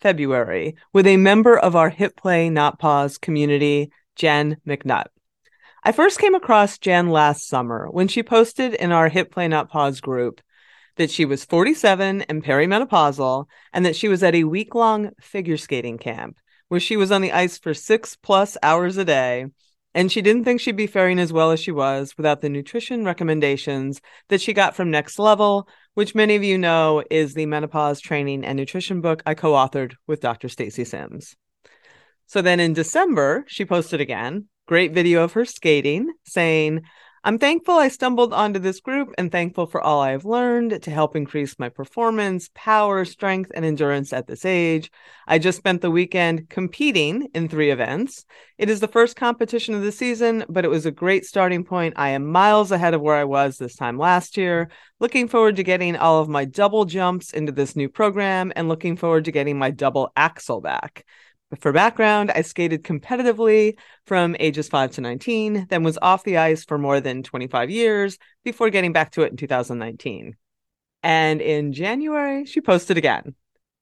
February with a member of our Hit Play Not Pause community, Jen McNutt. I first came across Jen last summer when she posted in our Hit Play Not Pause group that she was 47 and perimenopausal and that she was at a week long figure skating camp where she was on the ice for six plus hours a day and she didn't think she'd be faring as well as she was without the nutrition recommendations that she got from Next Level, which many of you know is the menopause training and nutrition book I co authored with Dr. Stacy Sims. So then in December, she posted again, great video of her skating saying, I'm thankful I stumbled onto this group and thankful for all I have learned to help increase my performance, power, strength, and endurance at this age. I just spent the weekend competing in three events. It is the first competition of the season, but it was a great starting point. I am miles ahead of where I was this time last year. Looking forward to getting all of my double jumps into this new program and looking forward to getting my double axel back. For background, I skated competitively from ages 5 to 19, then was off the ice for more than 25 years before getting back to it in 2019. And in January, she posted again.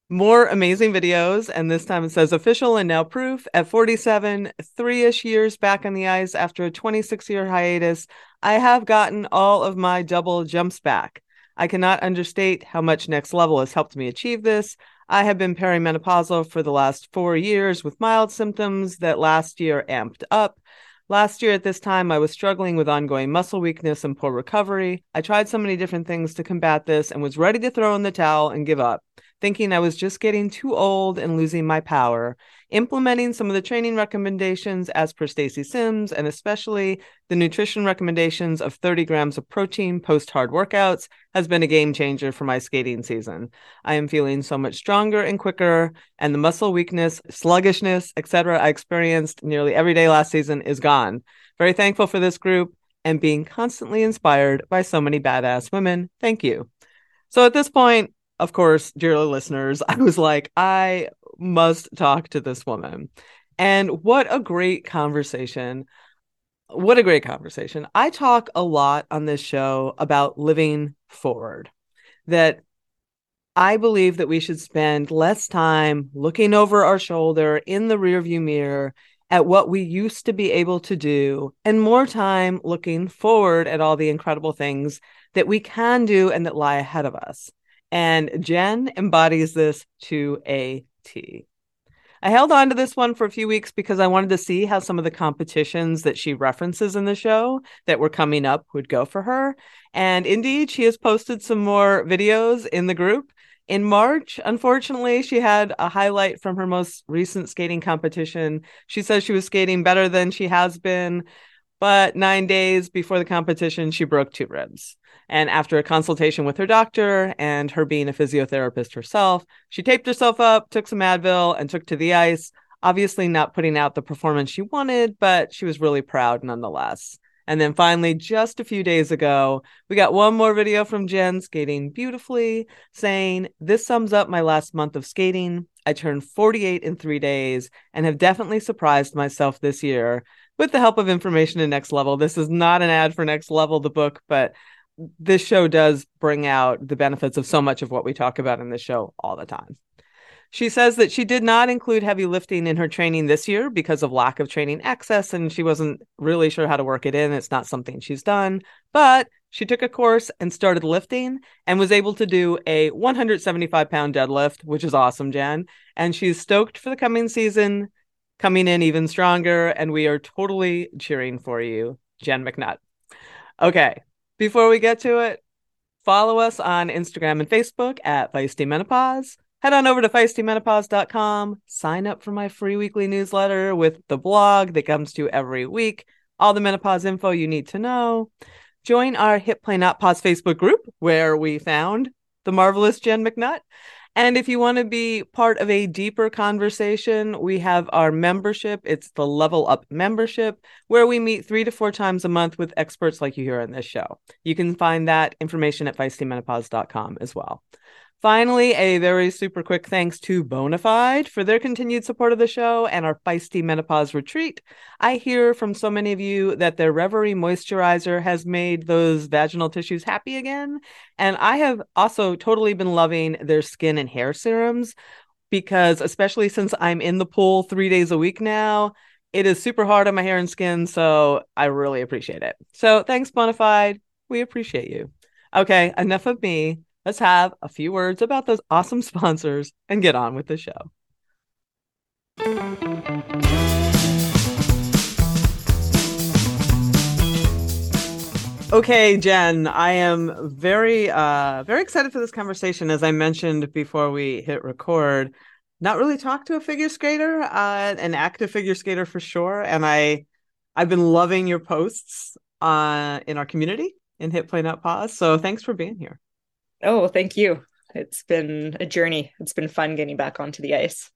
More amazing videos, and this time it says official and now proof. At 47, three ish years back on the ice after a 26 year hiatus, I have gotten all of my double jumps back. I cannot understate how much Next Level has helped me achieve this. I have been perimenopausal for the last four years with mild symptoms that last year amped up. Last year at this time, I was struggling with ongoing muscle weakness and poor recovery. I tried so many different things to combat this and was ready to throw in the towel and give up thinking I was just getting too old and losing my power, implementing some of the training recommendations as per Stacy Sims, and especially the nutrition recommendations of 30 grams of protein post hard workouts has been a game changer for my skating season. I am feeling so much stronger and quicker, and the muscle weakness, sluggishness, etc. I experienced nearly every day last season is gone. Very thankful for this group and being constantly inspired by so many badass women. Thank you. So at this point, of course, dear listeners, I was like, I must talk to this woman. And what a great conversation. What a great conversation. I talk a lot on this show about living forward, that I believe that we should spend less time looking over our shoulder in the rearview mirror at what we used to be able to do and more time looking forward at all the incredible things that we can do and that lie ahead of us. And Jen embodies this to a T. I held on to this one for a few weeks because I wanted to see how some of the competitions that she references in the show that were coming up would go for her. And indeed, she has posted some more videos in the group. In March, unfortunately, she had a highlight from her most recent skating competition. She says she was skating better than she has been, but nine days before the competition, she broke two ribs. And after a consultation with her doctor and her being a physiotherapist herself, she taped herself up, took some Advil, and took to the ice. Obviously, not putting out the performance she wanted, but she was really proud nonetheless. And then finally, just a few days ago, we got one more video from Jen skating beautifully, saying, This sums up my last month of skating. I turned 48 in three days and have definitely surprised myself this year with the help of information in Next Level. This is not an ad for Next Level, the book, but this show does bring out the benefits of so much of what we talk about in this show all the time. She says that she did not include heavy lifting in her training this year because of lack of training access and she wasn't really sure how to work it in. It's not something she's done, but she took a course and started lifting and was able to do a 175 pound deadlift, which is awesome, Jen. And she's stoked for the coming season, coming in even stronger. And we are totally cheering for you, Jen McNutt. Okay, before we get to it, follow us on Instagram and Facebook at Feisty Menopause. Head on over to feistymenopause.com, sign up for my free weekly newsletter with the blog that comes to you every week, all the menopause info you need to know. Join our Hit Play Not Pause Facebook group where we found the marvelous Jen McNutt. And if you want to be part of a deeper conversation, we have our membership. It's the Level Up membership, where we meet three to four times a month with experts like you hear on this show. You can find that information at feistymenopause.com as well. Finally, a very super quick thanks to Bonafide for their continued support of the show and our Feisty Menopause Retreat. I hear from so many of you that their Revaree Moisturizer has made those vaginal tissues happy again. And I have also totally been loving their skin and hair serums because, especially since I'm in the pool three days a week now, it is super hard on my hair and skin. So I really appreciate it. So thanks, Bonafide. We appreciate you. Okay, enough of me let's have a few words about those awesome sponsors and get on with the show. Okay, Jen, I am very uh very excited for this conversation as I mentioned before we hit record. Not really talked to a figure skater, uh an active figure skater for sure, and I I've been loving your posts uh in our community in Hit Play Not Pause. So thanks for being here. Oh, thank you. It's been a journey. It's been fun getting back onto the ice.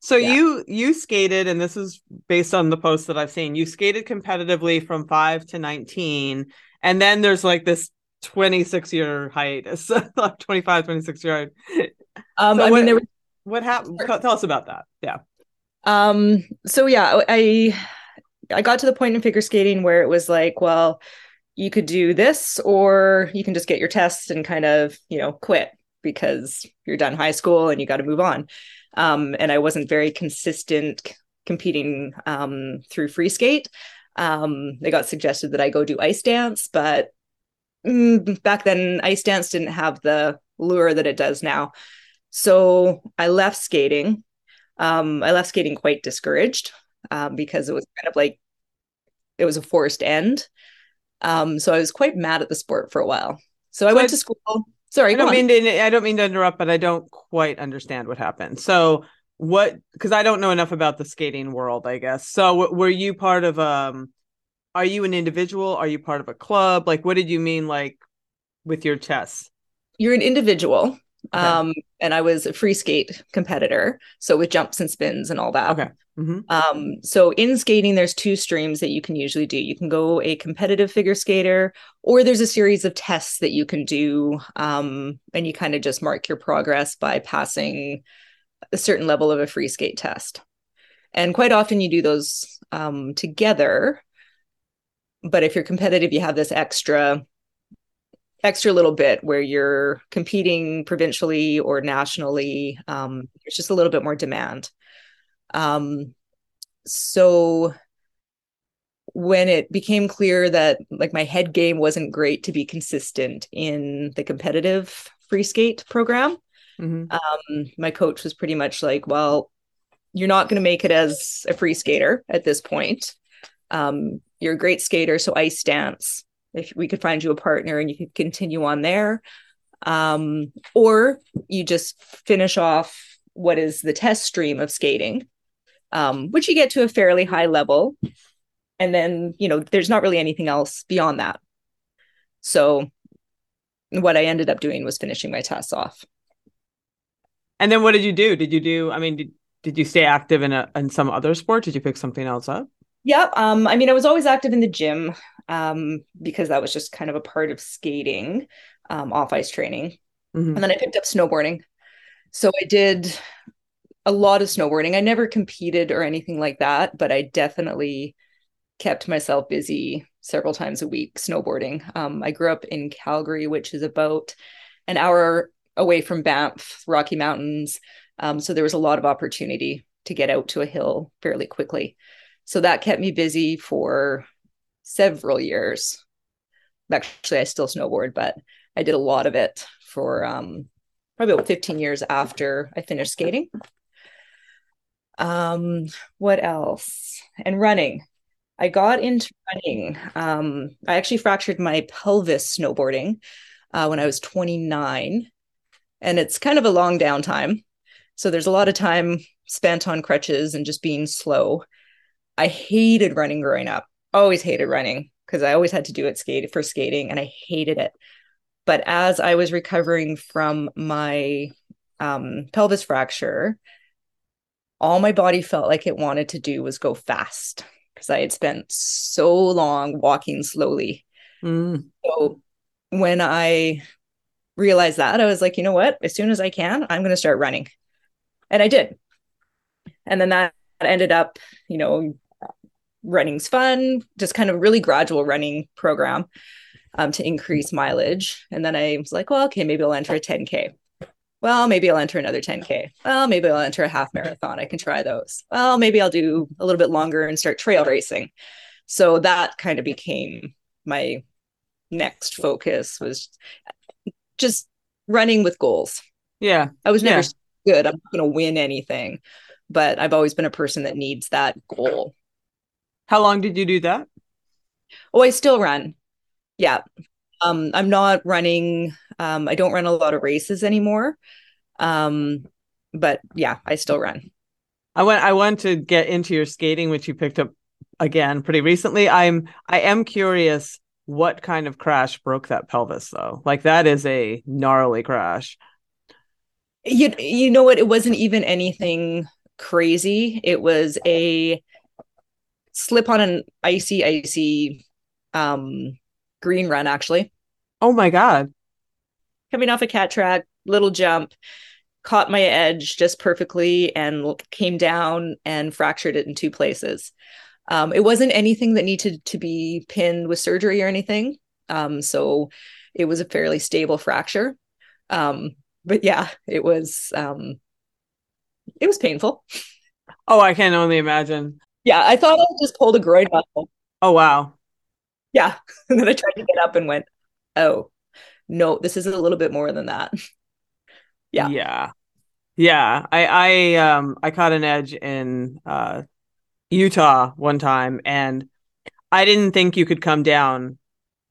So yeah. you you skated, and this is based on the posts that I've seen. You skated competitively from five to nineteen, and then there's like this 26 year hiatus, 25, 26 year. Um, so I what, mean, there was... what happened? Tell us about that. Yeah. Um. So yeah, I I got to the point in figure skating where it was like, well, you could do this or you can just get your tests and kind of you know quit because you're done high school and you got to move on. Um, and i wasn't very consistent competing um, through free skate. Um, they got suggested that i go do ice dance but mm, back then ice dance didn't have the lure that it does now. So i left skating. Um, i left skating quite discouraged um, because it was kind of like it was a forced end um, so I was quite mad at the sport for a while. So, so I went I, to school. Sorry, I don't mean to. I don't mean to interrupt, but I don't quite understand what happened. So what? Because I don't know enough about the skating world. I guess. So w- were you part of um? Are you an individual? Are you part of a club? Like, what did you mean, like, with your chess? You're an individual. Okay. Um, and I was a free skate competitor, so with jumps and spins and all that. Okay. Mm-hmm. Um, so in skating, there's two streams that you can usually do. You can go a competitive figure skater, or there's a series of tests that you can do, um, and you kind of just mark your progress by passing a certain level of a free skate test. And quite often, you do those um, together. But if you're competitive, you have this extra extra little bit where you're competing provincially or nationally. Um, there's just a little bit more demand. Um, so when it became clear that like my head game wasn't great to be consistent in the competitive free skate program, mm-hmm. um, my coach was pretty much like, well, you're not going to make it as a free skater at this point. Um, you're a great skater, so ice dance. If we could find you a partner and you could continue on there, um, or you just finish off what is the test stream of skating um, which you get to a fairly high level. And then, you know, there's not really anything else beyond that. So what I ended up doing was finishing my tests off. And then what did you do? Did you do, I mean, did, did you stay active in a in some other sport? Did you pick something else up? Yep. Um, I mean, I was always active in the gym um, because that was just kind of a part of skating, um, off ice training. Mm-hmm. And then I picked up snowboarding. So I did a lot of snowboarding. I never competed or anything like that, but I definitely kept myself busy several times a week snowboarding. Um, I grew up in Calgary, which is about an hour away from Banff, Rocky Mountains. Um, so there was a lot of opportunity to get out to a hill fairly quickly. So that kept me busy for several years. Actually, I still snowboard, but I did a lot of it for um, probably about 15 years after I finished skating. Um, what else? And running. I got into running. Um, I actually fractured my pelvis snowboarding uh, when I was 29, and it's kind of a long downtime. So there's a lot of time spent on crutches and just being slow. I hated running growing up. Always hated running because I always had to do it skate for skating, and I hated it. But as I was recovering from my um, pelvis fracture, all my body felt like it wanted to do was go fast because I had spent so long walking slowly. Mm. So when I realized that, I was like, you know what? As soon as I can, I'm going to start running. And I did. And then that ended up, you know, running's fun, just kind of really gradual running program um, to increase mileage. And then I was like, well, okay, maybe I'll enter a 10K. Well, maybe I'll enter another 10K. Well, maybe I'll enter a half marathon. I can try those. Well, maybe I'll do a little bit longer and start trail racing. So that kind of became my next focus was just running with goals. Yeah. I was never yeah. good. I'm not going to win anything, but I've always been a person that needs that goal. How long did you do that? Oh, I still run. Yeah. Um, I'm not running. Um, I don't run a lot of races anymore. Um, but yeah, I still run. I went. I want to get into your skating, which you picked up again pretty recently. I'm. I am curious what kind of crash broke that pelvis though. Like that is a gnarly crash. You you know what? It wasn't even anything crazy. It was a slip on an icy, icy um green run actually. Oh my god. Coming off a cat track, little jump, caught my edge just perfectly and came down and fractured it in two places. Um, it wasn't anything that needed to be pinned with surgery or anything. Um, so it was a fairly stable fracture. Um, but yeah, it was um, it was painful. Oh, I can only imagine. Yeah, I thought I just pulled a groin muscle. Oh wow. Yeah. And then I tried to get up and went, oh, no, this is a little bit more than that. yeah. Yeah. Yeah. I I um I caught an edge in uh Utah one time and I didn't think you could come down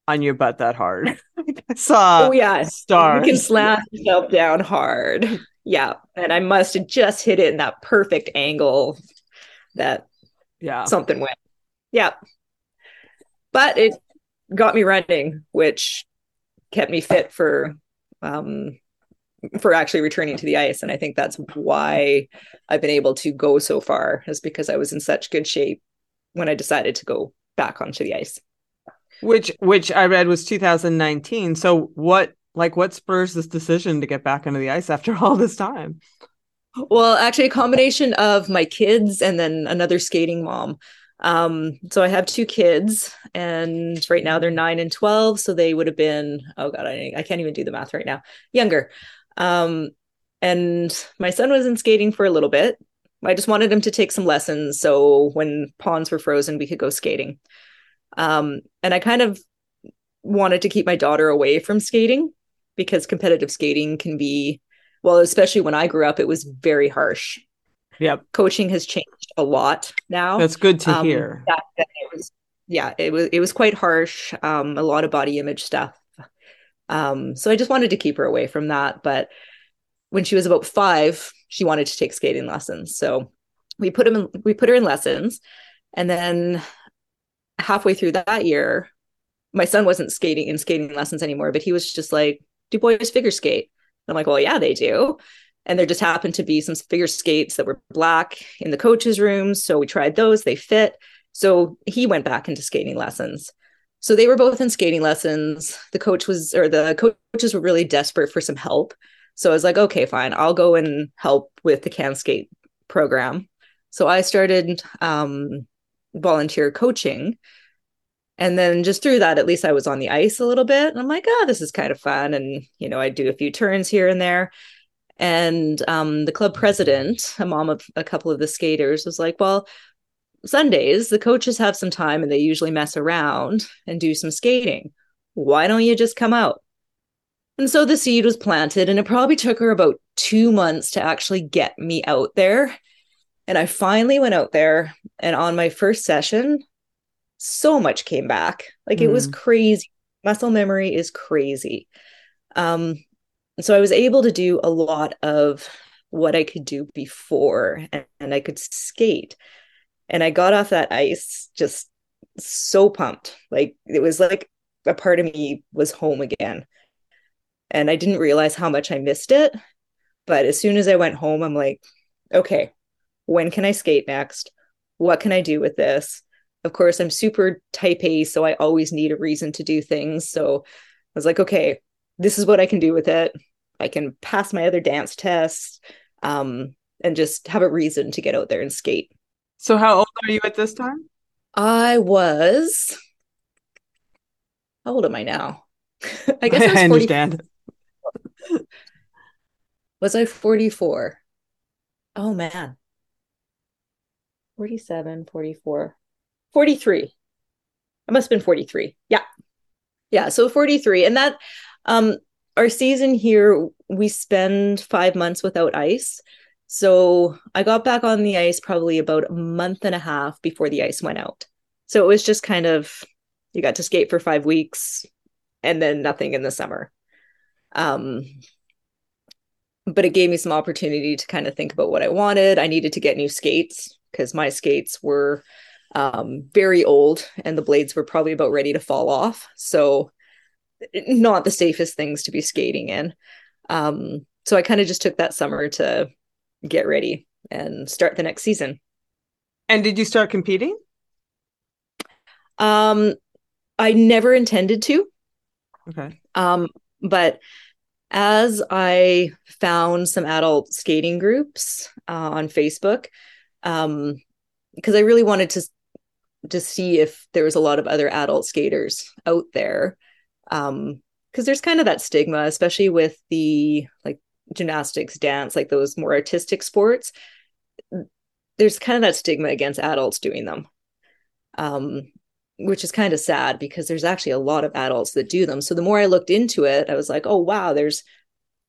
on your butt that hard. I saw oh yeah stars. You can slam yourself down hard. Yeah. And I must have just hit it in that perfect angle that yeah. something went. Yeah. But it got me running, which kept me fit for um for actually returning to the ice. And i think that's why i've been able to go so far is because i was in such good shape when i decided to go back onto the ice. Which which i read was 2019 so what like what spurs this decision to get back onto the ice after all this time well actually a combination of my kids and then another skating mom um, so I have two kids, and right now they're nine and 12. So they would have been, oh God, I, I can't even do the math right now, younger. Um, and my son was in skating for a little bit. I just wanted him to take some lessons. So when ponds were frozen, we could go skating. Um, and I kind of wanted to keep my daughter away from skating because competitive skating can be, well, especially when I grew up, it was very harsh. Yep. Coaching has changed a lot now. That's good to um, hear. That, that it was, yeah, it was it was quite harsh. Um, a lot of body image stuff. Um, so I just wanted to keep her away from that. But when she was about five, she wanted to take skating lessons. So we put him in, we put her in lessons, and then halfway through that year, my son wasn't skating in skating lessons anymore, but he was just like, "Do boys figure skate?" I'm like, "Well, yeah, they do." And there just happened to be some figure skates that were black in the coaches' rooms. So we tried those, they fit. So he went back into skating lessons. So they were both in skating lessons. The coach was, or the coaches were really desperate for some help. So I was like, okay, fine, I'll go and help with the CanSkate program. So I started um, volunteer coaching. And then just through that, at least I was on the ice a little bit. And I'm like, oh, this is kind of fun. And, you know, I do a few turns here and there. And um, the club president, a mom of a couple of the skaters, was like, Well, Sundays, the coaches have some time and they usually mess around and do some skating. Why don't you just come out? And so the seed was planted, and it probably took her about two months to actually get me out there. And I finally went out there, and on my first session, so much came back. Like mm. it was mm. crazy. Muscle memory is crazy. Um, so I was able to do a lot of what I could do before and, and I could skate. And I got off that ice just so pumped. Like it was like a part of me was home again. And I didn't realize how much I missed it But as soon as I went home, I'm like, okay, when can I skate next? What can I do with this? Of course, I'm super type A, so I always need a reason to do things. So I was like, okay, this is what I can do with it. I can pass my other dance tests um, and just have a reason to get out there and skate. So, how old are you at this time? I was. How old am I now? I guess I, I understand. was I 44? Oh man. 47, 44, 43. I must have been 43. Yeah. Yeah. So 43. And that, um, our season here, we spend five months without ice. So I got back on the ice probably about a month and a half before the ice went out. So it was just kind of, you got to skate for five weeks and then nothing in the summer. Um, but it gave me some opportunity to kind of think about what I wanted. I needed to get new skates because my skates were um, very old and the blades were probably about ready to fall off. So, not the safest things to be skating in. Um, so, I kind of just took that summer to get ready and start the next season. And did you start competing? Um, I never intended to. Okay. Um, but as I found some adult skating groups uh, on Facebook, um, because I really wanted to to see if there was a lot of other adult skaters out there, um, because there's kind of that stigma, especially with the like gymnastics, dance, like those more artistic sports. There's kind of that stigma against adults doing them. Um, which is kind of sad because there's actually a lot of adults that do them. So the more I looked into it, I was like, oh, wow, there's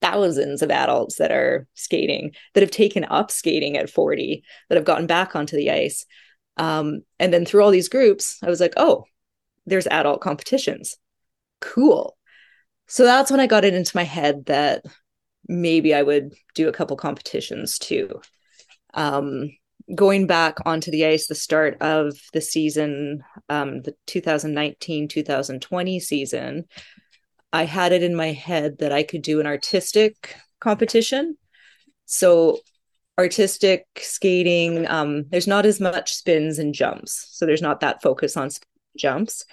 thousands of adults that are skating that have taken up skating at 40 that have gotten back onto the ice. Um, and then through all these groups, I was like, oh, there's adult competitions. Cool. So that's when I got it into my head that maybe I would do a couple competitions too. Um, going back onto the ice the start of the season um, the 2019 2020 season i had it in my head that i could do an artistic competition so artistic skating um, there's not as much spins and jumps so there's not that focus on jumps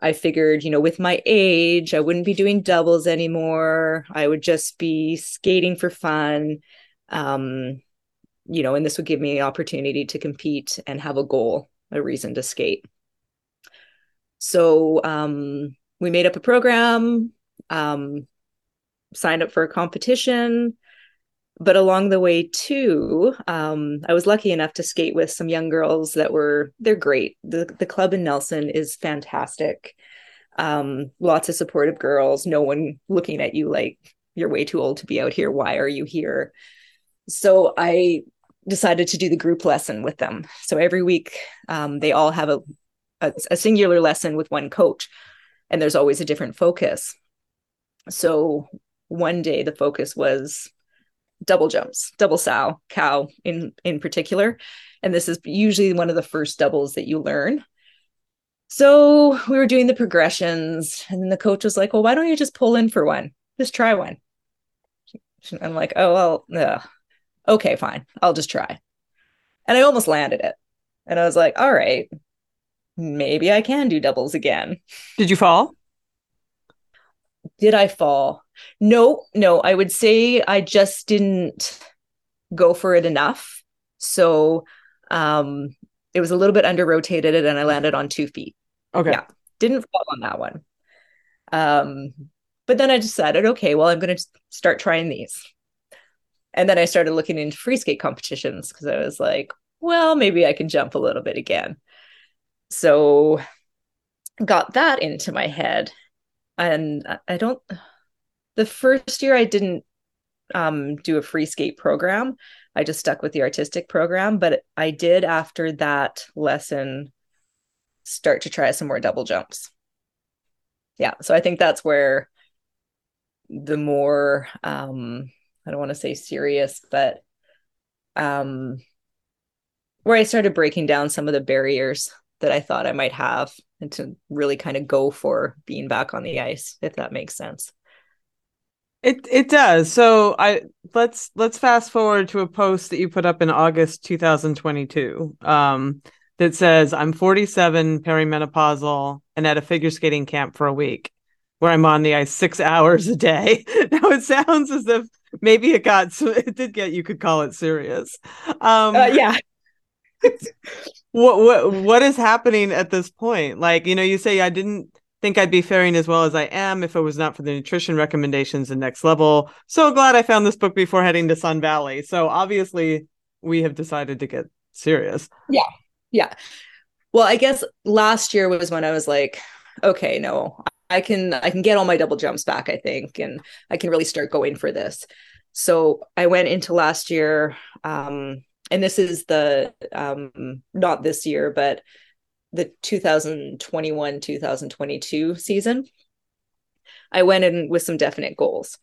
i figured you know with my age i wouldn't be doing doubles anymore i would just be skating for fun um, you know, and this would give me an opportunity to compete and have a goal, a reason to skate. So um, we made up a program, um, signed up for a competition. But along the way, too, um, I was lucky enough to skate with some young girls that were, they're great. The, the club in Nelson is fantastic. Um, lots of supportive girls, no one looking at you like you're way too old to be out here. Why are you here? So I decided to do the group lesson with them. So every week, um, they all have a, a, a singular lesson with one coach, and there's always a different focus. So one day the focus was double jumps, double Salchow in in particular, and this is usually one of the first doubles that you learn. So we were doing the progressions, and the coach was like, "Well, why don't you just pull in for one? Just try one." I'm like, "Oh well, ugh okay, fine, I'll just try. And I almost landed it. And I was like, all right, maybe I can do doubles again. Did you fall? Did I fall? No, no, I would say I just didn't go for it enough. So um it was a little bit under rotated and I landed on two feet. Okay. Yeah. Didn't fall on that one. Um, but then I decided, okay, well, I'm going to start trying these. And then I started looking into free skate competitions because I was like, well, maybe I can jump a little bit again. So got that into my head. And I don't the first year I didn't um, do a free skate program. I just stuck with the artistic program, but I did after that lesson start to try some more double jumps. Yeah, so I think that's where the more um I don't want to say serious, but um where I started breaking down some of the barriers that I thought I might have and to really kind of go for being back on the ice, if that makes sense. It it does. So I let's let's fast forward to a post that you put up in August 2022. Um, that says I'm 47, perimenopausal, and at a figure skating camp for a week, where I'm on the ice six hours a day. now it sounds as if maybe it got it did get you could call it serious. Um, uh, yeah. What what what is happening at this point? Like you know, you say I didn't think I'd be faring as well as I am if it was not for the nutrition recommendations and next level. So glad I found this book before heading to Sun Valley. So obviously we have decided to get serious. Yeah. Yeah. Well, I guess last year was when I was like, okay, no, I can I can get all my double jumps back, I think, and I can really start going for this. So I went into last year um and this is the um not this year, but the 2021 2022 season i went in with some definite goals.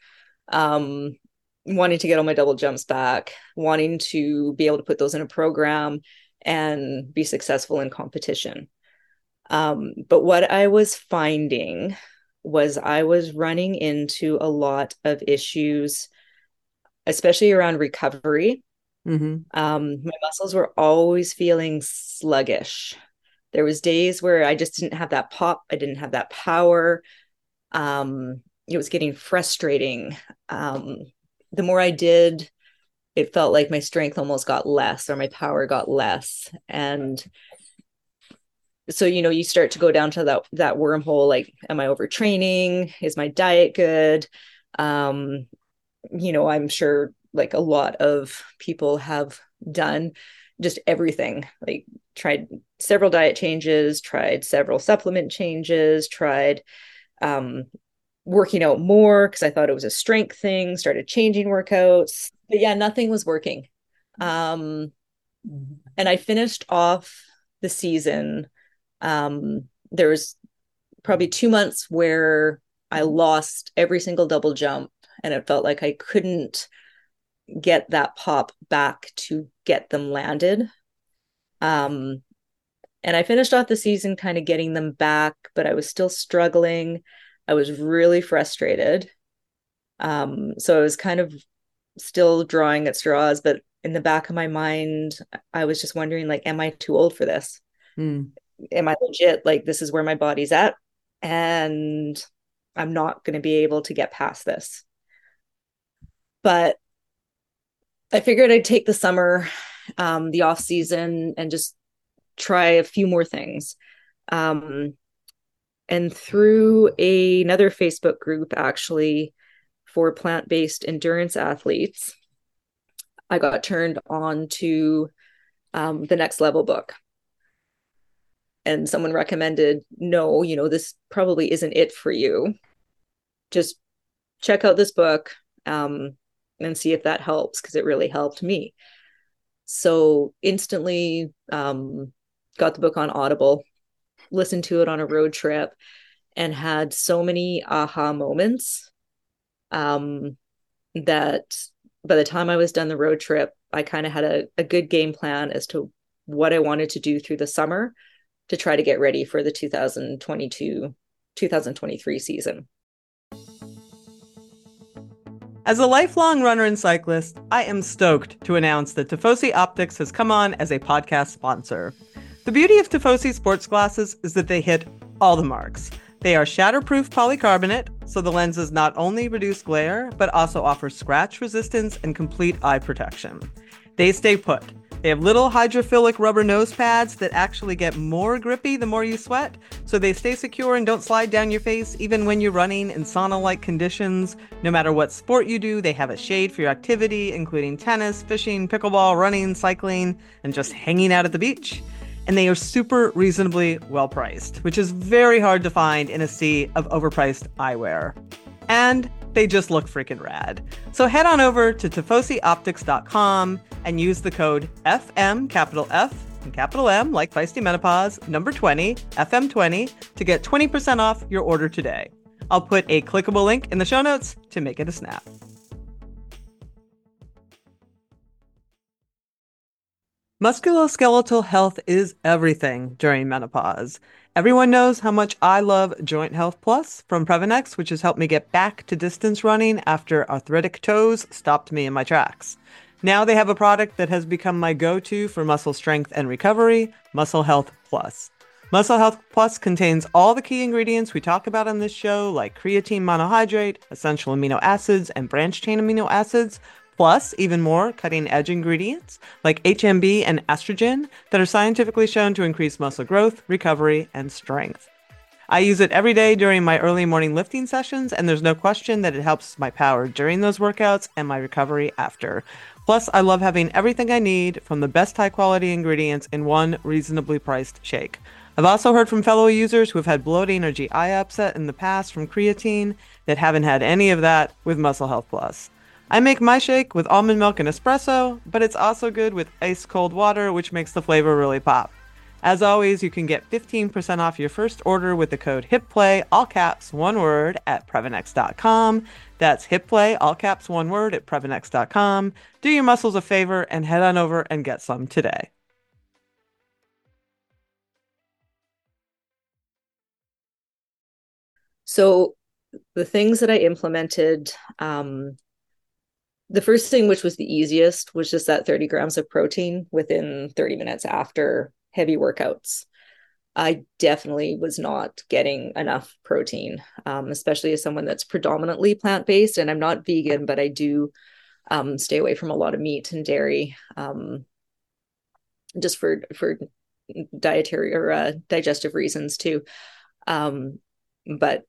Um, wanting to get all my double jumps back wanting to be able to put those in a program and be successful in competition. Um, but what i was finding was i was running into a lot of issues especially around recovery mm-hmm. um, my muscles were always feeling sluggish. There was days where i just didn't have that pop i didn't have that power. Um it was getting frustrating. Um the more i did it felt like my strength almost got less or my power got less. And so you know you start to go down to that that wormhole like am i overtraining? Is my diet good? Um you know i'm sure like a lot of people have done just everything like tried several diet changes tried several supplement changes tried um, working out more because i thought it was a strength thing started changing workouts but yeah nothing was working. Um, and i finished off the season um, there was probably two months where i lost every single double jump and it felt like i couldn't get that pop back to get them landed. Um, and I finished off the season kind of getting them back, but I was still struggling. I was really frustrated. Um, so I was kind of still drawing at straws, but in the back of my mind, I was just wondering, like, am I too old for this? Mm. Am I legit? Like, this is where my body's at, and I'm not going to be able to get past this. But I figured I'd take the summer, um, the off season, and just try a few more things. Um, and through a, another Facebook group, actually, for plant based endurance athletes, I got turned on to um, the next level book. And someone recommended, no, you know, this probably isn't it for you. Just check out this book. Um, and see if that helps because it really helped me. So instantly um, got the book on Audible, listened to it on a road trip, and had so many aha moments um, that by the time I was done the road trip, I kind of had a, a good game plan as to what I wanted to do through the summer to try to get ready for the 2022 2023 season. As a lifelong runner and cyclist, I am stoked to announce that Tifosi Optics has come on as a podcast sponsor. The beauty of Tifosi sports glasses is that they hit all the marks. They are shatterproof polycarbonate, so the lenses not only reduce glare, but also offer scratch resistance and complete eye protection. They stay put, they have little hydrophilic rubber nose pads that actually get more grippy the more you sweat, so they stay secure and don't slide down your face even when you're running in sauna like conditions. No matter what sport you do, they have a shade for your activity, including tennis, fishing, pickleball, running, cycling, and just hanging out at the beach. And they are super reasonably well priced, which is very hard to find in a sea of overpriced eyewear. And they just look freaking rad. So head on over to tifosioptics.com and use the code FM, capital F, and capital M, like Feisty Menopause, number 20, FM20, to get 20% off your order today. I'll put a clickable link in the show notes to make it a snap. Musculoskeletal health is everything during menopause. Everyone knows how much I love Joint Health Plus from Previnex, which has helped me get back to distance running after arthritic toes stopped me in my tracks. Now they have a product that has become my go to for muscle strength and recovery Muscle Health Plus. Muscle Health Plus contains all the key ingredients we talk about on this show, like creatine monohydrate, essential amino acids, and branched chain amino acids, plus even more cutting edge ingredients like HMB and estrogen that are scientifically shown to increase muscle growth, recovery, and strength. I use it every day during my early morning lifting sessions, and there's no question that it helps my power during those workouts and my recovery after. Plus, I love having everything I need from the best high quality ingredients in one reasonably priced shake. I've also heard from fellow users who have had bloating or GI upset in the past from creatine that haven't had any of that with Muscle Health Plus. I make my shake with almond milk and espresso, but it's also good with ice cold water, which makes the flavor really pop. As always, you can get 15% off your first order with the code HITPLAY, all caps, one word, at Previnex.com. That's HITPLAY, all caps, one word, at Previnex.com. Do your muscles a favor and head on over and get some today. So, the things that I implemented um, the first thing, which was the easiest, was just that 30 grams of protein within 30 minutes after heavy workouts. I definitely was not getting enough protein, um, especially as someone that's predominantly plant based. And I'm not vegan, but I do um, stay away from a lot of meat and dairy, um, just for for dietary or uh, digestive reasons too. Um, but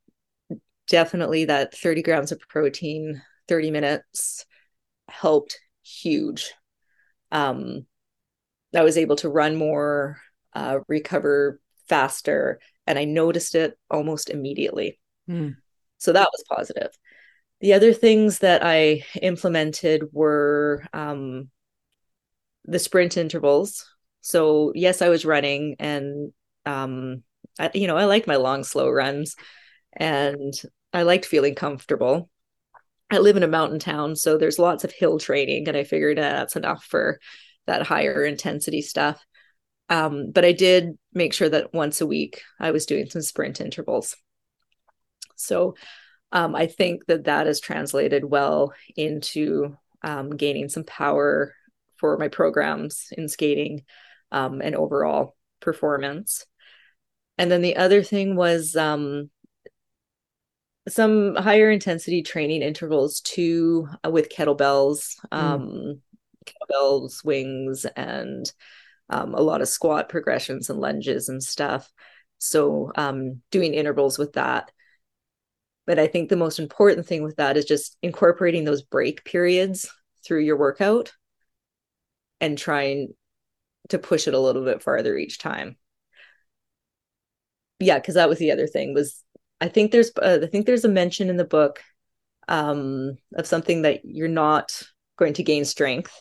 definitely that 30 grams of protein, 30 minutes helped huge. Um, I was able to run more, uh, recover faster, and I noticed it almost immediately. Mm. So that was positive. The other things that I implemented were um, the sprint intervals. So yes, I was running, and um, I, you know I liked my long, slow runs, and I liked feeling comfortable. I live in a mountain town, so there's lots of hill training, and I figured uh, that's enough for that higher intensity stuff. Um, but I did make sure that once a week I was doing some sprint intervals. So um, I think that that has translated well into um, gaining some power for my programs in skating um, and overall performance. And then the other thing was um, some higher intensity training intervals too uh, with kettlebells mm. Kettlebell swings and um, a lot of squat progressions and lunges and stuff. So um doing intervals with that. But i think the most important thing with that is just incorporating those break periods through your workout and trying to push it a little bit farther each time. Yeah because that was the other thing was I think there's uh, I think there's a mention in the book um, of something that you're not going to gain strength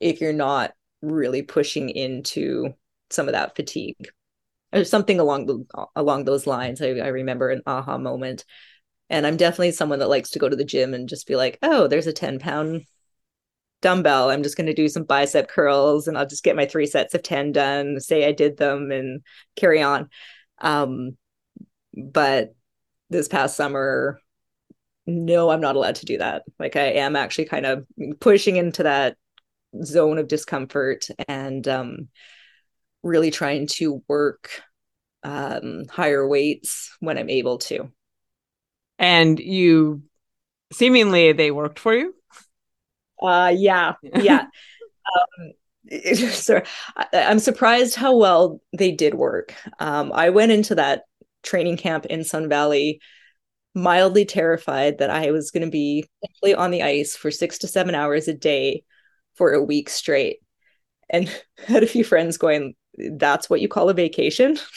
if you're not really pushing into some of that fatigue or something along the along those lines. I, I remember an aha moment, and I'm definitely someone that likes to go to the gym and just be like, oh, there's a 10 pound dumbbell. I'm just going to do some bicep curls and I'll just get my three sets of 10 done, say I did them and carry on. Um, but this past summer no i'm not allowed to do that like i am actually kind of pushing into that zone of discomfort and um, really trying to work um, higher weights when i'm able to. And you seemingly they worked for you? Uh yeah yeah. Um, so I, i'm surprised how well they did work. Um, i went into that training camp in Sun Valley, mildly terrified that I was going to be on the ice for six to seven hours a day for a week straight. And had a few friends going, That's what you call a vacation?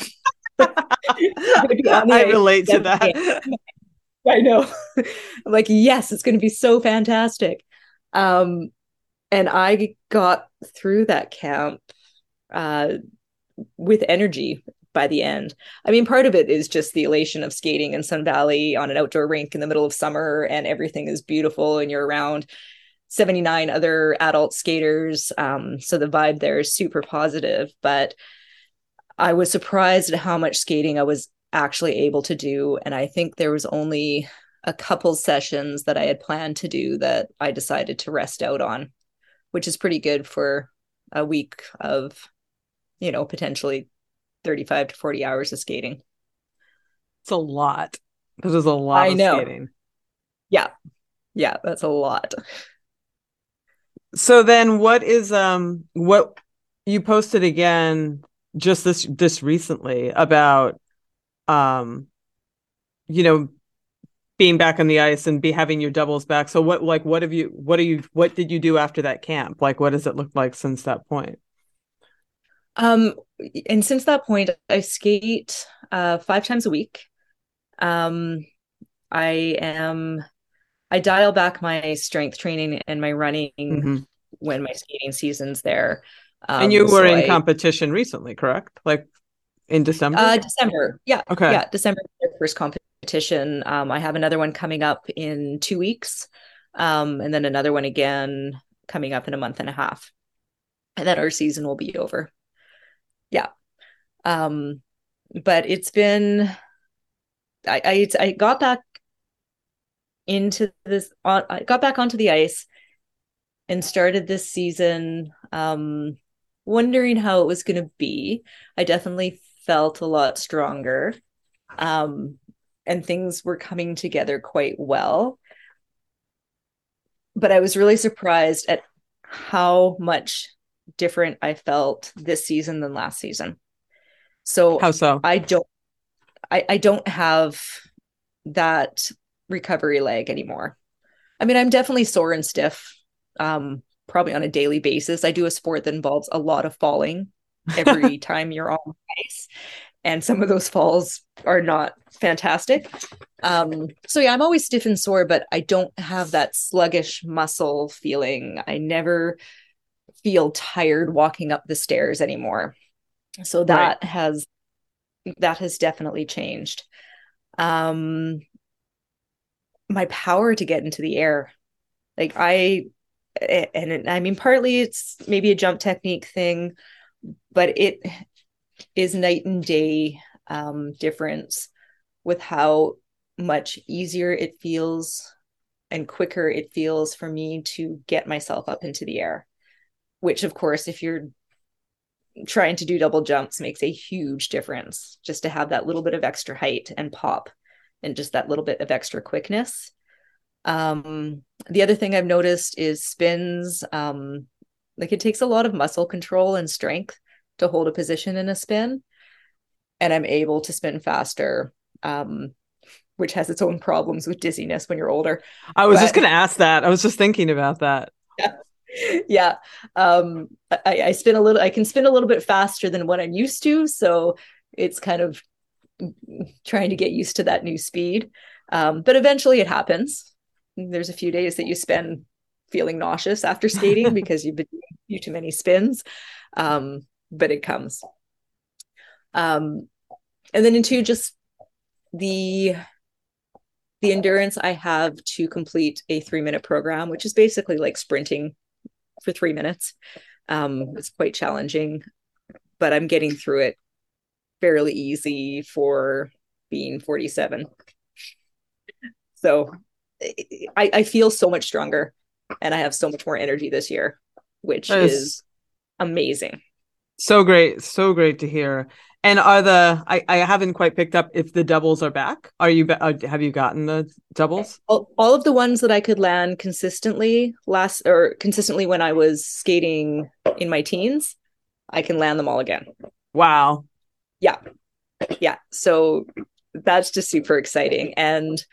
I relate to that. I know. I'm like, yes, it's going to be so fantastic. Um, and I got through that camp uh, with energy by the end. I mean, part of it is just the elation of skating in Sun Valley on an outdoor rink in the middle of summer and everything is beautiful and you're around 79 other adult skaters. Um, so the vibe there is super positive. But I was surprised at how much skating I was actually able to do. And I think there was only a couple sessions that I had planned to do that I decided to rest out on, which is pretty good for a week of, you know, potentially 35 to 40 hours of skating. It's a lot. This is a lot I know. Skating. Yeah. Yeah, that's a lot. So then what is um what you posted again just this this recently about um you know being back on the ice and be having your doubles back. So what like what have you what are you what did you do after that camp? Like what does it look like since that point? Um and since that point I skate uh 5 times a week. Um I am I dial back my strength training and my running mm-hmm. when my skating season's there. Um, and you were so in I, competition recently, correct? Like in December? Uh, December. Yeah. Okay. Yeah. December first competition. Um, I have another one coming up in two weeks. Um, and then another one again coming up in a month and a half. And then our season will be over. Yeah. Um, but it's been I, I I got back into this I got back onto the ice and started this season um wondering how it was going to be. I definitely felt a lot stronger. Um and things were coming together quite well. But I was really surprised at how much different I felt this season than last season. So how so? I don't I, I don't have that recovery leg anymore. I mean, I'm definitely sore and stiff, um, probably on a daily basis. I do a sport that involves a lot of falling every time you're on ice. And some of those falls are not fantastic. Um, so yeah, I'm always stiff and sore, but I don't have that sluggish muscle feeling. I never feel tired walking up the stairs anymore. So that right. has that has definitely changed. Um, my power to get into the air. Like I, and I mean, partly it's maybe a jump technique thing, but it is night and day um, difference with how much easier it feels and quicker it feels for me to get myself up into the air. Which, of course, if you're trying to do double jumps, makes a huge difference just to have that little bit of extra height and pop and just that little bit of extra quickness. Um, the other thing I've noticed is spins. Um, like it takes a lot of muscle control and strength to hold a position in a spin, and I'm able to spin faster. Um, which has its own problems with dizziness when you're older. I was but, just going to ask that. I was just thinking about that. Yeah. yeah. Um, I, I spin a little, I can spin a little bit faster than what I'm used to. So it's kind of trying to get used to that new speed. Um, but eventually it happens. There's a few days that you spend feeling nauseous after skating because you've been doing too many spins. Um, but it comes. Um, and then into just the the endurance I have to complete a three minute program, which is basically like sprinting for three minutes. Um, it's quite challenging, but I'm getting through it fairly easy for being 47. So I, I feel so much stronger and I have so much more energy this year, which is, is amazing. So great. So great to hear. And are the I, I haven't quite picked up if the doubles are back. Are you uh, have you gotten the doubles? All, all of the ones that I could land consistently last or consistently when I was skating in my teens, I can land them all again. Wow yeah. Yeah. So that's just super exciting. And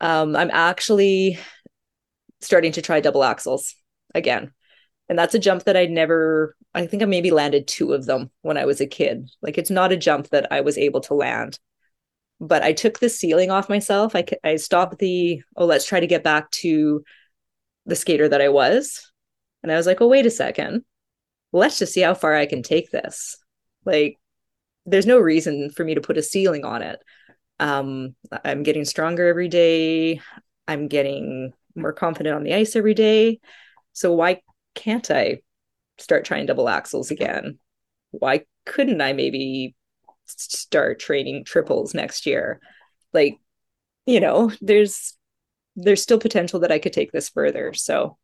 um, i'm actually starting to try double axels again. And that's a jump that i'd never i think i maybe landed two of them when i was a kid. Like it's not a jump that i was able to land but i took the ceiling off myself. I, I stopped the oh let's try to get back to the skater that i was. And i was like oh wait a second. Let's just see how far i can take this. Like there's no reason for me to put a ceiling on it. Um, I'm getting stronger every day. I'm getting more confident on the ice every day. So why can't I start trying double axels again? Why couldn't I maybe start training triples next year? Like, you know, there's there's still potential that I could take this further. So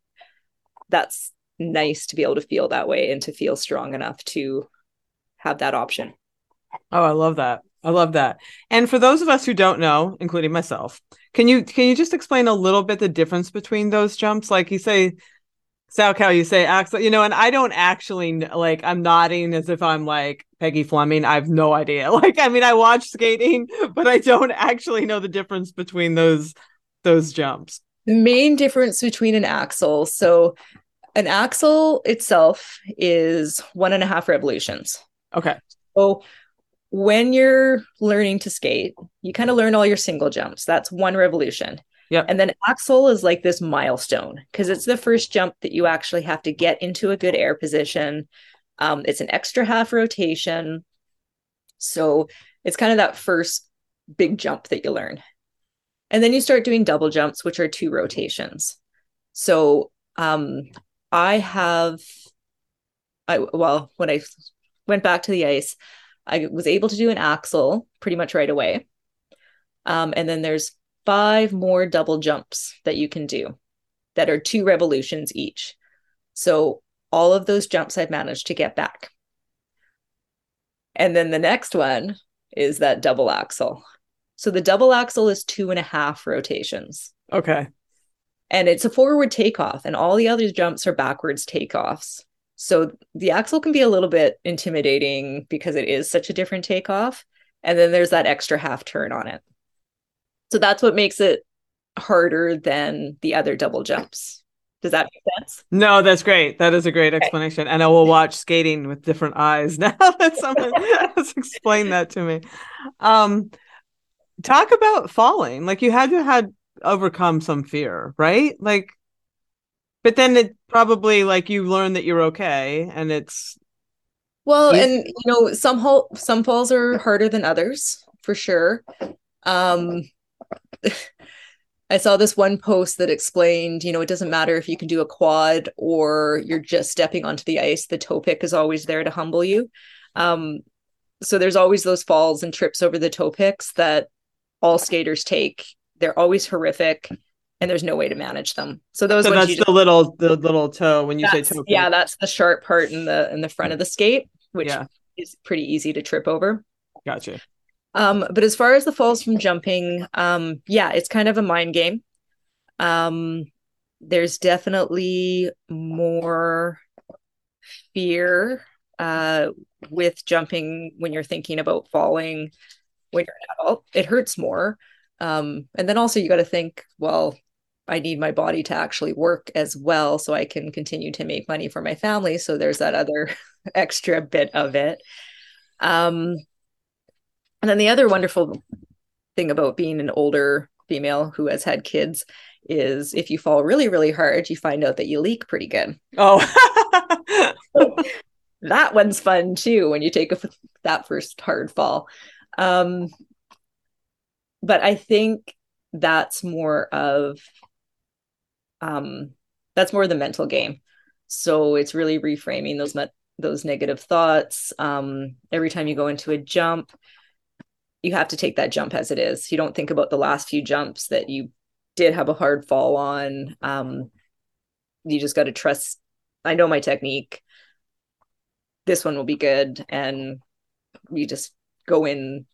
that's nice to be able to feel that way and to feel strong enough to have that option. Oh, I love that. I love that. And for those of us who don't know, including myself, can you can you just explain a little bit the difference between those jumps? Like you say Salchow, you say axel, you know, and I don't actually like I'm nodding as if I'm like Peggy Fleming. I have no idea. Like, I mean, I watch skating, but I don't actually know the difference between those those jumps. The main difference between an axel, so an axel itself is one and a half revolutions. Okay. So when you're learning to skate, you kind of learn all your single jumps. That's one revolution. Yeah. And then axel is like this milestone because it's the first jump that you actually have to get into a good air position. Um, it's an extra half rotation. So it's kind of that first big jump that you learn. And then you start doing double jumps, which are two rotations. So um, I have, I well, when I went back to the ice, I was able to do an axel pretty much right away. Um, and then there's five more double jumps that you can do that are two revolutions each. So all of those jumps I've managed to get back. And then the next one is that double axel. So the double axel is two and a half rotations. Okay. And it's a forward takeoff, and all the other jumps are backwards takeoffs. So the axel can be a little bit intimidating because it is such a different takeoff. And then there's that extra half turn on it. So that's what makes it harder than the other double jumps. Does that make sense? No, that's great. That is a great explanation. Okay. And I will watch skating with different eyes now that someone has explained that to me. Um, talk about falling. Like you had to had overcome some fear, right? Like, but then it probably like you learn that you're okay, and it's well, easy. and you know some hol- some falls are harder than others for sure. Um, I saw this one post that explained, you know, it doesn't matter if you can do a quad or you're just stepping onto the ice, the toe pick is always there to humble you. Um, so there's always those falls and trips over the toe picks that all skaters take. They're always horrific and there's no way to manage them. So those so that's the just, little the little toe when you say toe. Yeah, that's the sharp part in the in the front of the skate, which yeah. is pretty easy to trip over. Gotcha. Um, but as far as the falls from jumping, um, yeah, it's kind of a mind game. Um, there's definitely more fear uh, with jumping when you're thinking about falling when you're an adult. It hurts more. Um, and then also you got to think, well, I need my body to actually work as well so I can continue to make money for my family. So there's that other extra bit of it. Um, and then the other wonderful thing about being an older female who has had kids is if you fall really, really hard, you find out that you leak pretty good. Oh, that one's fun too when you take a, that first hard fall. Um, but I think that's more of um, that's more the mental game. So it's really reframing those met- those negative thoughts. Um, every time you go into a jump, you have to take that jump as it is. You don't think about the last few jumps that you did have a hard fall on. Um, you just got to trust. I know my technique. This one will be good, and you just go in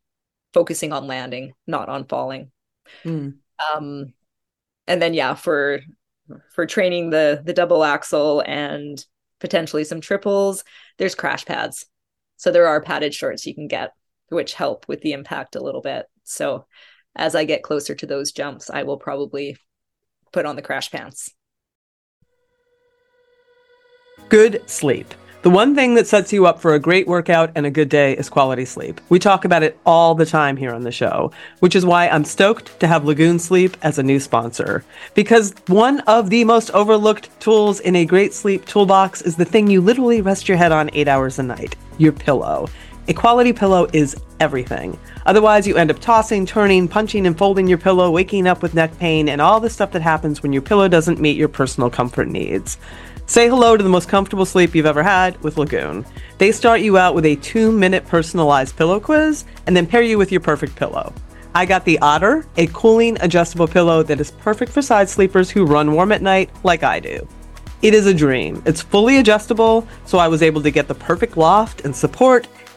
focusing on landing, not on falling. Mm. Um, and then yeah, for for training the the double axel and potentially some triples, there's crash pads. So there are padded shorts you can get which help with the impact a little bit. So as I get closer to those jumps, I will probably put on the crash pants. Good sleep. The one thing that sets you up for a great workout and a good day is quality sleep. We talk about it all the time here on the show, which is why I'm stoked to have Lagoon Sleep as a new sponsor. Because one of the most overlooked tools in a great sleep toolbox is the thing you literally rest your head on eight hours a night your pillow. A quality pillow is everything. Otherwise, you end up tossing, turning, punching, and folding your pillow, waking up with neck pain, and all the stuff that happens when your pillow doesn't meet your personal comfort needs. Say hello to the most comfortable sleep you've ever had with Lagoon. They start you out with a two minute personalized pillow quiz and then pair you with your perfect pillow. I got the Otter, a cooling adjustable pillow that is perfect for side sleepers who run warm at night like I do. It is a dream. It's fully adjustable, so I was able to get the perfect loft and support,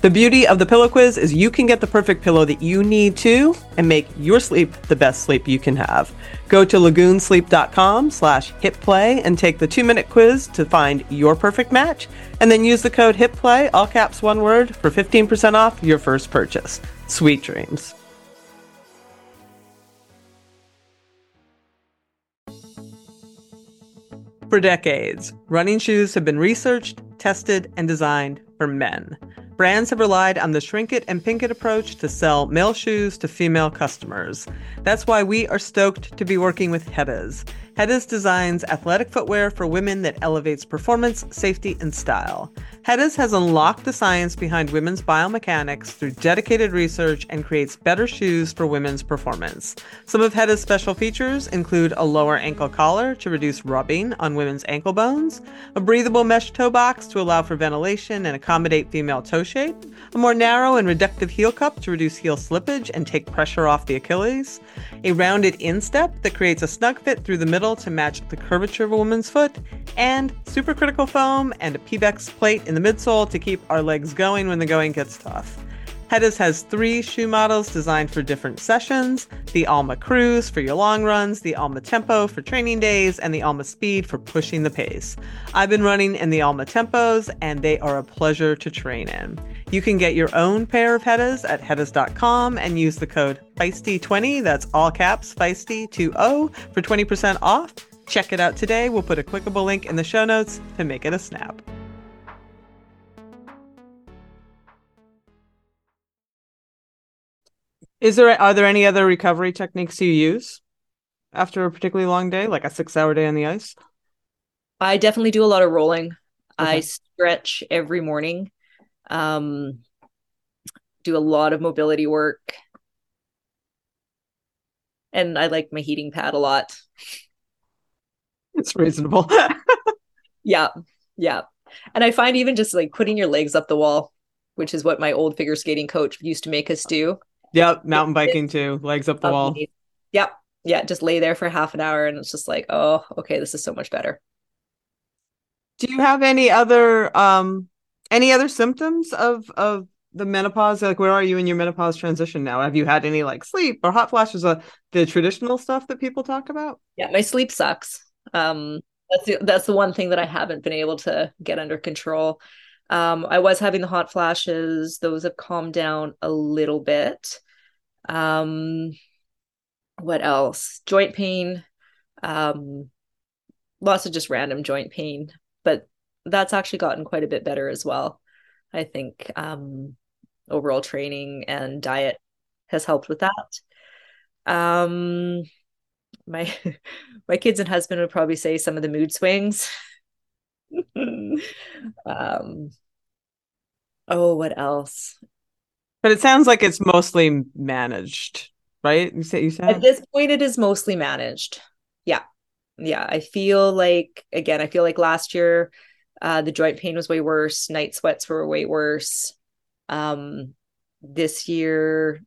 The beauty of the pillow quiz is you can get the perfect pillow that you need to and make your sleep the best sleep you can have. Go to lagoonsleep.com slash hitplay and take the two-minute quiz to find your perfect match, and then use the code HITPLAY, all caps one word, for 15% off your first purchase. Sweet dreams. For decades, running shoes have been researched, tested, and designed for men. Brands have relied on the shrink it and pink it approach to sell male shoes to female customers. That's why we are stoked to be working with Hettas. Hettas designs athletic footwear for women that elevates performance, safety, and style. Hettas has unlocked the science behind women's biomechanics through dedicated research and creates better shoes for women's performance. Some of Hettas' special features include a lower ankle collar to reduce rubbing on women's ankle bones, a breathable mesh toe box to allow for ventilation and accommodate female toe shape, a more narrow and reductive heel cup to reduce heel slippage and take pressure off the Achilles, a rounded instep that creates a snug fit through the middle to match the curvature of a woman's foot, and supercritical foam and a Pebax plate in the midsole to keep our legs going when the going gets tough. Hettas has three shoe models designed for different sessions the Alma Cruise for your long runs, the Alma Tempo for training days, and the Alma Speed for pushing the pace. I've been running in the Alma Tempos, and they are a pleasure to train in. You can get your own pair of Hettas at Hettas.com and use the code Feisty20, that's all caps, Feisty20, for 20% off. Check it out today. We'll put a clickable link in the show notes to make it a snap. Is there are there any other recovery techniques you use after a particularly long day, like a six hour day on the ice? I definitely do a lot of rolling. Okay. I stretch every morning. Um, do a lot of mobility work. And I like my heating pad a lot. It's reasonable. yeah. Yeah. And I find even just like putting your legs up the wall, which is what my old figure skating coach used to make us do. Yep, mountain biking too, legs up the wall. Yep. Yeah, just lay there for half an hour and it's just like, oh, okay, this is so much better. Do you have any other um any other symptoms of of the menopause? Like where are you in your menopause transition now? Have you had any like sleep or hot flashes uh, the traditional stuff that people talk about? Yeah, my sleep sucks. Um that's the, that's the one thing that I haven't been able to get under control. Um, I was having the hot flashes; those have calmed down a little bit. Um, what else? Joint pain, um, lots of just random joint pain, but that's actually gotten quite a bit better as well. I think um, overall training and diet has helped with that. Um, my my kids and husband would probably say some of the mood swings. um, oh, what else? But it sounds like it's mostly managed, right? You said you said at this point it is mostly managed. Yeah. Yeah. I feel like again, I feel like last year uh the joint pain was way worse, night sweats were way worse. Um this year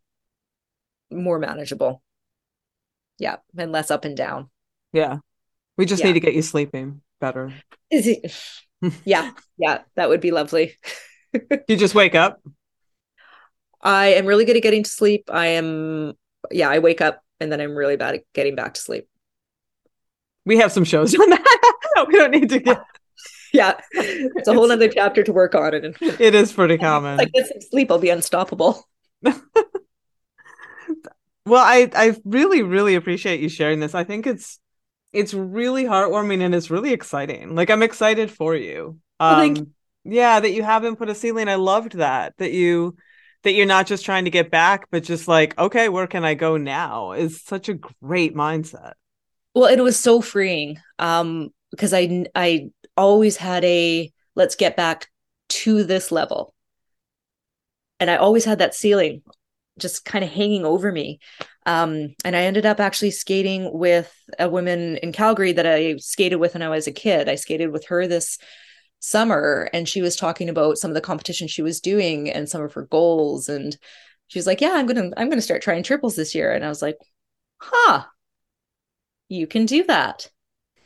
more manageable. Yeah, and less up and down. Yeah. We just yeah. need to get you sleeping better. Is it? yeah, yeah, that would be lovely. you just wake up. I am really good at getting to sleep. I am, yeah, I wake up and then I'm really bad at getting back to sleep. We have some shows on that. we don't need to get. Yeah, it's a whole other chapter to work on. And it is pretty common. I get some sleep, I'll be unstoppable. Well, I I really really appreciate you sharing this. I think it's it's really heartwarming and it's really exciting. Like I'm excited for you. Um well, yeah, that you haven't put a ceiling. I loved that. That you that you're not just trying to get back, but just like, okay, where can I go now? Is such a great mindset. Well, it was so freeing. Um, because I I always had a let's get back to this level. And I always had that ceiling just kind of hanging over me. Um, and I ended up actually skating with a woman in Calgary that I skated with when I was a kid. I skated with her this summer, and she was talking about some of the competition she was doing and some of her goals. And she was like, "Yeah, I'm gonna I'm gonna start trying triples this year." And I was like, "Huh, you can do that."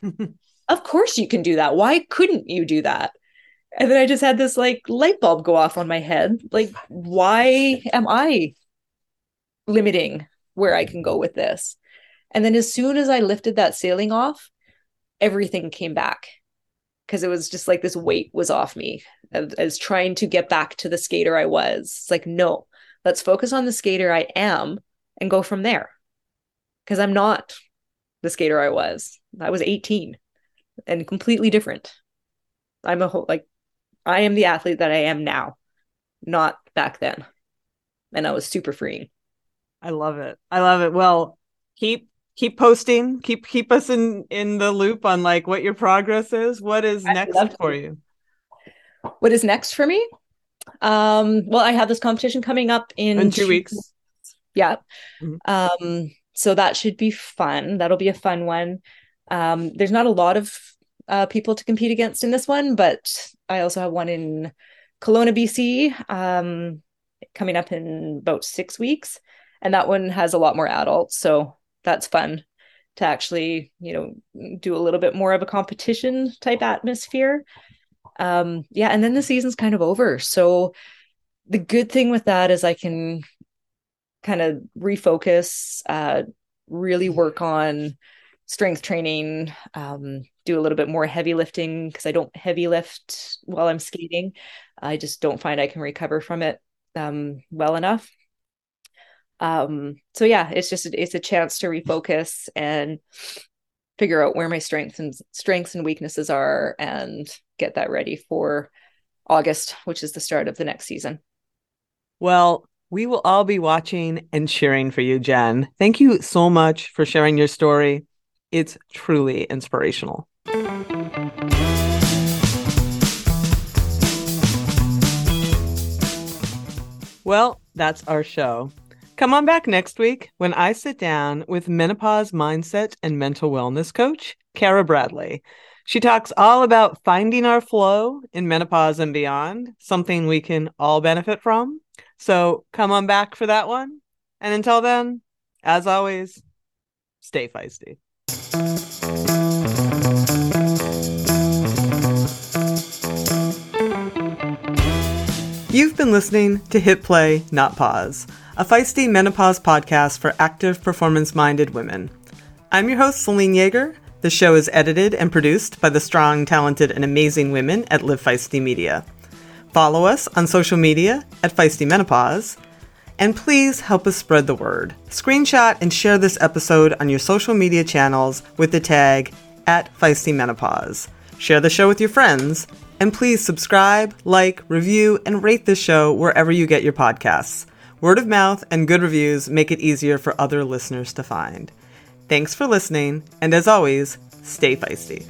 of course you can do that. Why couldn't you do that? And then I just had this like light bulb go off on my head. Like, why am I limiting where I can go with this? And then as soon as I lifted that ceiling off, everything came back because it was just like this weight was off me as, trying to get back to the skater I was. It's like, no, let's focus on the skater I am and go from there. Because I'm not the skater I was. I was 18 and completely different. I'm a whole like I am the athlete that I am now, not back then. And I was super freeing. I love it. I love it. Well, keep keep posting, keep keep us in in the loop on like what your progress is. What is I'd next for you? What is next for me? Um, well, I have this competition coming up in, in two, two weeks. weeks. Yeah. Mm-hmm. Um, so that should be fun. That'll be a fun one. Um, there's not a lot of uh, people to compete against in this one, but I also have one in Kelowna, BC, um, coming up in about six weeks, and that one has a lot more adults, so that's fun to actually, you know, do a little bit more of a competition type atmosphere. Um, yeah, and then the season's kind of over, so the good thing with that is I can kind of refocus, uh, really work on strength training, um, do a little bit more heavy lifting because I don't heavy lift while I'm skating. I just don't find I can recover from it um, well enough. Um, so yeah, it's just it's a chance to refocus and figure out where my strengths and strengths and weaknesses are and get that ready for August, which is the start of the next season. Well, we will all be watching and cheering for you, Jen. Thank you so much for sharing your story. It's truly inspirational. Well, that's our show. Come on back next week when I sit down with menopause mindset and mental wellness coach, Kara Bradley. She talks all about finding our flow in menopause and beyond, something we can all benefit from. So come on back for that one. And until then, as always, stay feisty. You've been listening to Hit Play, Not Pause, a feisty menopause podcast for active, performance minded women. I'm your host, Selene Yeager. The show is edited and produced by the strong, talented, and amazing women at Live Feisty Media. Follow us on social media at Feisty Menopause. And please help us spread the word. Screenshot and share this episode on your social media channels with the tag at Feisty Menopause. Share the show with your friends and please subscribe, like, review, and rate this show wherever you get your podcasts. Word of mouth and good reviews make it easier for other listeners to find. Thanks for listening, and as always, stay feisty.